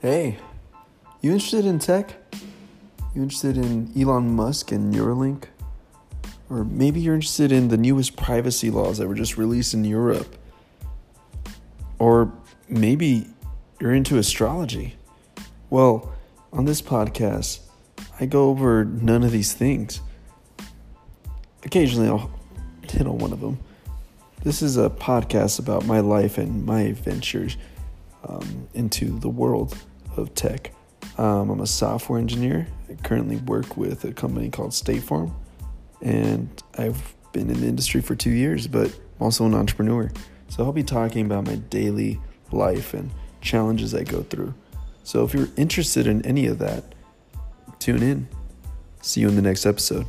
Hey, you interested in tech? You interested in Elon Musk and Neuralink? Or maybe you're interested in the newest privacy laws that were just released in Europe? Or maybe you're into astrology? Well, on this podcast, I go over none of these things. Occasionally, I'll hit on one of them. This is a podcast about my life and my ventures um, into the world of tech. Um, I'm a software engineer. I currently work with a company called State Farm, and I've been in the industry for two years, but I'm also an entrepreneur. So I'll be talking about my daily life and challenges I go through. So if you're interested in any of that, tune in. See you in the next episode.